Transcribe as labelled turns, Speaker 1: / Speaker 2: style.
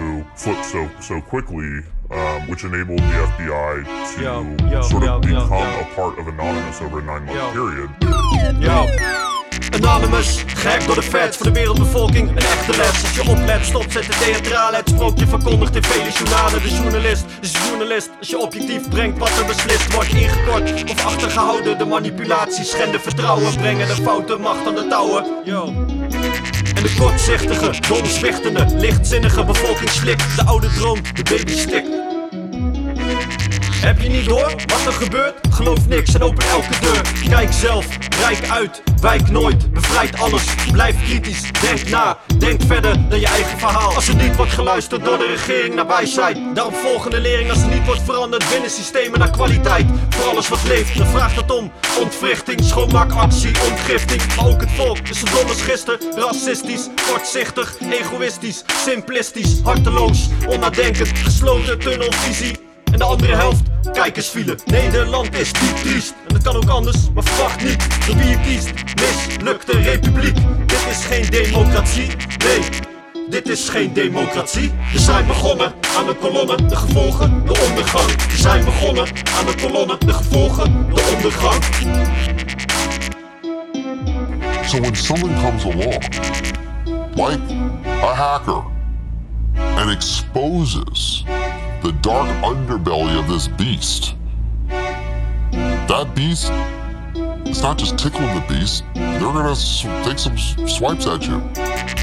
Speaker 1: Bamboo flipped so so quickly, um, which enabled the FBI to
Speaker 2: Yo, yo,
Speaker 1: sort of
Speaker 2: yo,
Speaker 1: become a part of Anonymous over a nine-month
Speaker 2: Yo.
Speaker 1: period.
Speaker 2: Yo. Anonymous, gek door de feds voor de wereldbevolking. Een echte les. Als je oplet, stopt, zet de theatrale. Het sprookje verkondigt in vele journalen. De journalist is journalist. Als je objectief brengt wat er beslist wordt ingekort of achtergehouden. De manipulatie schenden vertrouwen. Brengen de foute macht aan de touwen. En de kortzichtige, domzwichtende, lichtzinnige bevolking slikt de oude droom, de baby stik. Heb je niet door wat er gebeurt? Geloof niks en open elke deur. Kijk zelf, rijk uit, wijk nooit, bevrijd alles. Blijf kritisch, denk na, denk verder dan je eigen verhaal. Als er niet wordt geluisterd door de regering naar wijsheid. Daarom volgende lering als er niet wordt veranderd binnen systemen naar kwaliteit. Voor alles wat leeft, dan vraagt het om ontwrichting, schoonmaakactie, ontgifting. Maar ook het volk is zo dom als gisteren. Racistisch, kortzichtig, egoïstisch, simplistisch, harteloos, onnadenkend, gesloten tunnelvisie. En de andere helft, kijkersfile. Nederland is diep triest. En dat kan ook anders, maar verwacht niet. Door wie je kiest, mislukte republiek. Dit is geen democratie, nee. Dit is geen democratie. We zijn begonnen aan de kolonne, de gevolgen, de ondergang. We zijn begonnen aan de kolonne, de gevolgen, de ondergang.
Speaker 3: So when someone comes along, like a hacker, and exposes the dark underbelly of this beast, that beast, it's not just tickling the beast, they're gonna take some swipes at you.